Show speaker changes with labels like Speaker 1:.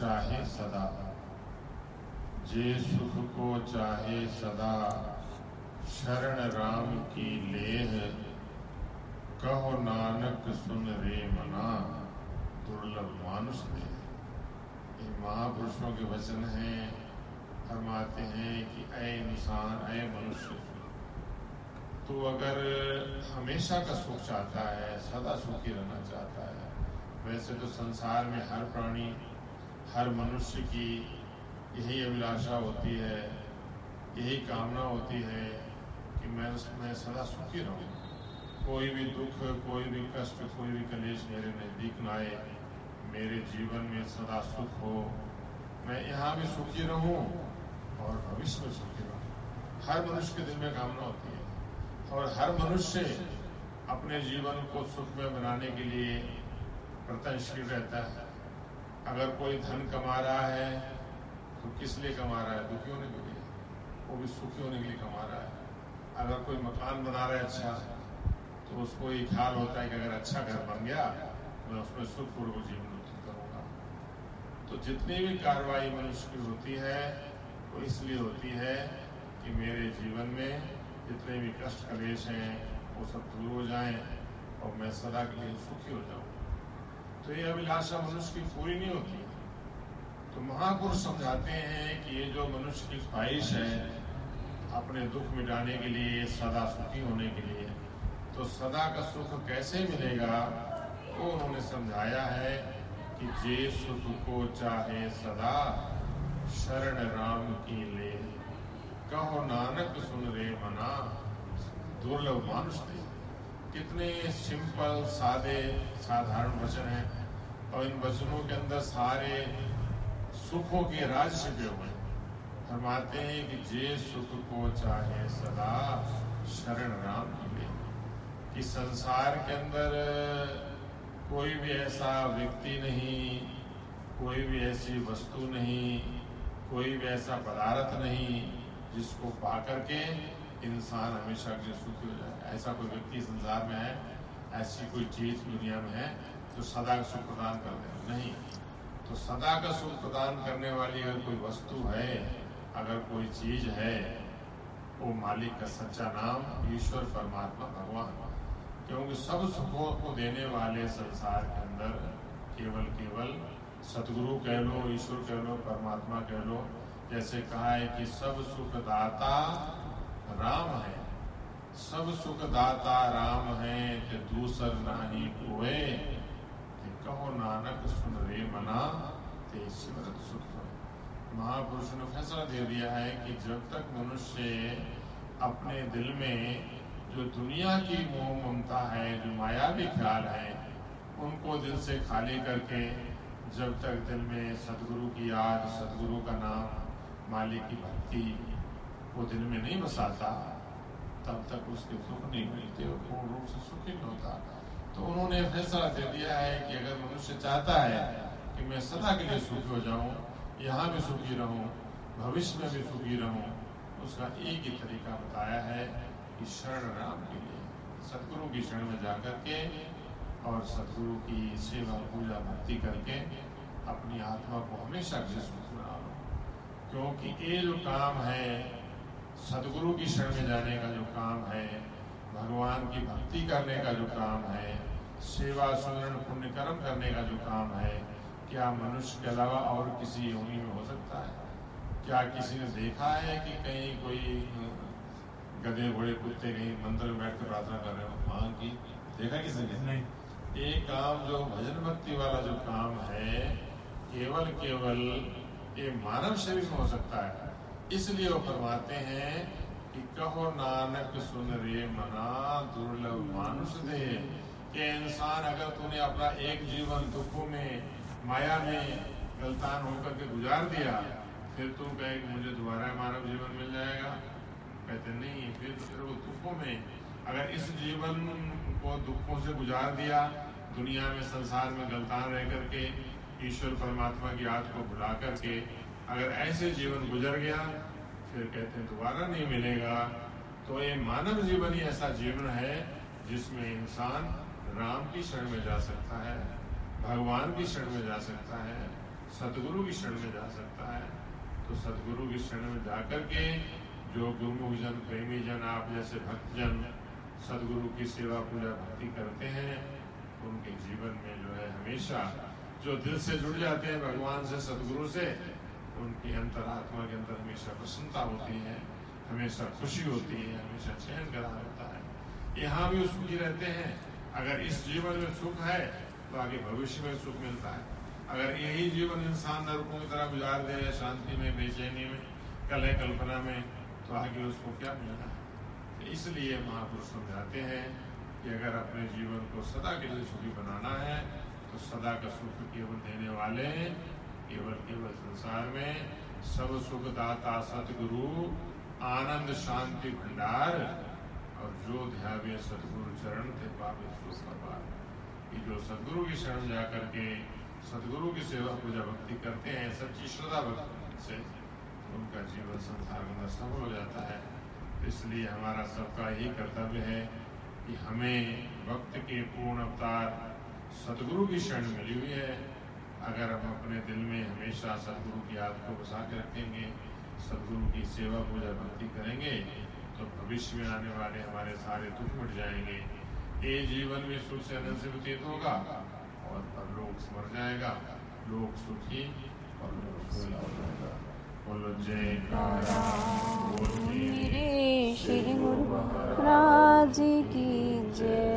Speaker 1: चाहे सदा। जे सुख को चाहे सदा। शरण राम की लेह। कहो नानक, सुन रे मना। दुर्लभ मानुष दे ये महापुरुषों के वचन हैं, फरमाते हैं कि अय इंसान अय मनुष्य। तो अगर हमेशा का सुख चाहता है, सदा सुखी रहना चाहता है, वैसे तो संसार में हर प्राणी हर मनुष्य की यही अभिलाषा होती है, यही कामना होती है कि मैं मैं सदा सुखी रहूँ। कोई भी दुख, कोई भी कष्ट, कोई भी कलेश मेरे नज़दीक न आए, मेरे जीवन में सदा सुख हो। मैं यहाँ भी सुखी रहूँ और भविष्य में सुखी रहूँ। हर मनुष्य के दिल में कामना होती है और हर मनुष्य अपने जीवन को सुख में बनाने के लिए प्रतनशील रहता है। अगर कोई धन कमा रहा है तो किस लिए कमा रहा है? दुखी होने के लिए वो भी सुखी होने के लिए कमा रहा है? अगर कोई मकान बना रहा है अच्छा तो उसको ये ख्याल होता है कि अगर अच्छा घर बन गया तो मैं उसमें सुखपूर्वक जीवन व्यतीत करूँगा। तो जितनी भी कार्रवाई मनुष्य की होती है, वो इसलिए होती है कि मेरे जीवन में जितने भी कष्ट कलेश हैं, वो सब दूर हो जाएँ और मैं सदा के लिए सुखी हो जाऊँ। तो ये अभिलाषा मनुष्य की पूरी नहीं होती। तो महापुरुष समझाते हैं कि ये जो मनुष्य की ख्वाहिश है, अपने दुख मिटाने के लिए, सदा सुखी होने के लिए तो सदा का सुख कैसे मिलेगा? वो तो उन्होंने समझाया है कि जे सुख को चाहे सदा, शरण राम की ले। कहो, नानक सुन रे मना, दुर्लभ मानुष दे कितने सिंपल सादे, साधारण वचन हैं। और इन वचनों के अंदर सारे सुखों के राज छिपे हुए फरमाते हैं कि जे सुख को चाहे सदा शरण राम की ले। कि संसार के अंदर कोई भी ऐसा व्यक्ति नहीं, कोई भी ऐसी वस्तु नहीं, कोई भी ऐसा पदार्थ नहीं जिसको पा करके इंसान हमेशा के सुखी हो जाए। ऐसा कोई व्यक्ति संसार में है, ऐसी कोई चीज़ दुनिया में है जो सदा का सुख प्रदान कर दे। नहीं तो सदा का सुख प्रदान करने वाली अगर कोई वस्तु है, अगर कोई चीज़ है, वो मालिक का सच्चा नाम ईश्वर परमात्मा भगवान। क्योंकि सब सुखों को देने वाले संसार के अंदर केवल केवल सतगुरु कह लो, ईश्वर कह लो, परमात्मा कह लो, जैसे कहा है कि सब सुखदाता राम है। सब सुखदाता राम है कि दूसर नाही कोए कि कहो नानक सुन रे मना ते सिमरत सुख। महापुरुष ने फैसला दे दिया है कि जब तक मनुष्य अपने दिल में जो दुनिया की मोह ममता है, जो मायावी ख्याल है, उनको दिल से खाली करके जब तक दिल में सदगुरु की याद, सदगुरु का नाम, मालिक की भक्ति वो दिल में नहीं बसाता, तब तक उसके सुख नहीं मिलते और पूर्ण रूप से सुखी नहीं होता। तो उन्होंने फैसला दे दिया है कि अगर मनुष्य चाहता है कि मैं सदा के लिए सुखी हो जाऊँ, यहाँ भी सुखी रहूँ, भविष्य में भी सुखी रहूँ। उसका एक ही तरीका बताया है कि शरण राम के लिए सदगुरु की शरण में जाकर के और सदगुरु की सेवा पूजा भक्ति करके अपनी आत्मा को हमेशा के सुख बना लो क्योंकि ये जो काम है सदगुरु की शरण में जाने का जो काम है, भगवान की भक्ति करने का जो काम है, सेवा सुमरण पुण्य कर्म करने का जो काम है क्या मनुष्य के अलावा और किसी योनि में हो सकता है? क्या किसी ने देखा है कि कहीं कोई गधे घोड़े कुत्ते कहीं मंदिर में बैठ कर प्रार्थना कर रहे हो? मांग की देखा किसी ने? नहीं। ये काम जो भजन भक्ति वाला जो काम है केवल केवल ये मानव शरीर में हो सकता है। इसलिए वो फरमाते हैं कि कहो नानक सुन रे मना दुर्लभ मानुष दे के इंसान अगर तूने अपना एक जीवन दुखों में माया में गलतान होकर के गुजार दिया, फिर तू कहे कि मुझे दोबारा मानव जीवन मिल जाएगा। कहते, नहीं, फिर तो तेरे को दुखों में, अगर इस जीवन को दुखों से गुजार दिया, दुनिया में संसार में गलतान रह करके, ईश्वर परमात्मा की याद को भुला करके, अगर ऐसे जीवन गुजर गया, फिर कहते हैं दोबारा नहीं मिलेगा। तो ये मानव जीवन ही ऐसा जीवन है जिसमें इंसान राम की शरण में जा सकता है। भगवान की शरण में जा सकता है सदगुरु की शरण में जा सकता है तो सदगुरु की शरण में जाकर के जो गुरुमुख जन प्रेमी जन आप जैसे भक्तजन सदगुरु की सेवा पूजा भक्ति करते हैं, उनके जीवन में जो है हमेशा जो दिल से जुड़ जाते हैं भगवान से सदगुरु से, उनकी अंतरात्मा के अंदर हमेशा प्रसन्नता होती है, हमेशा खुशी होती है, हमेशा चैन करा होता है। यहाँ भी सुखी रहते हैं। अगर इस जीवन में सुख है तो आगे भविष्य में सुख मिलता है। अगर यही जीवन इंसान नरकों की तरह गुजार दे, शांति में, बेचैनी में कलह कल्पना में तो आगे उसको क्या मिलना है? इसलिए महापुरुष समझाते हैं कि अगर अपने जीवन को सदा के लिए सुखी बनाना है तो सदा का सुख केवल देने वाले केवल केवल संसार में। सब सुख दाता सतगुरु आनंद शांति भंडार, और जो ध्यावे सतगुरु चरण थे पावे सुख कि जो सदगुरु की शरण जाकर के सदगुरु की सेवा पूजा भक्ति करते हैं सच्ची श्रद्धा भक्ति से उनका जीवन संसार में सफल हो जाता है। इसलिए हमारा सबका यही कर्तव्य है कि हमें भक्त के पूर्ण अवतार सदगुरु की शरण मिली हुई है। अगर हम अपने दिल में हमेशा सदगुरु की याद को बसा के रखेंगे, सदगुरु की सेवा पूजा भक्ति करेंगे तो भविष्य में आने वाले हमारे सारे दुख मिट जाएँगे। ये जीवन में सुख से अनंत से व्यतीत होगा और परलोक स्मर जाएगा लोक सुखी और हो बोलो जय
Speaker 2: श्री गुरु महाराज की जय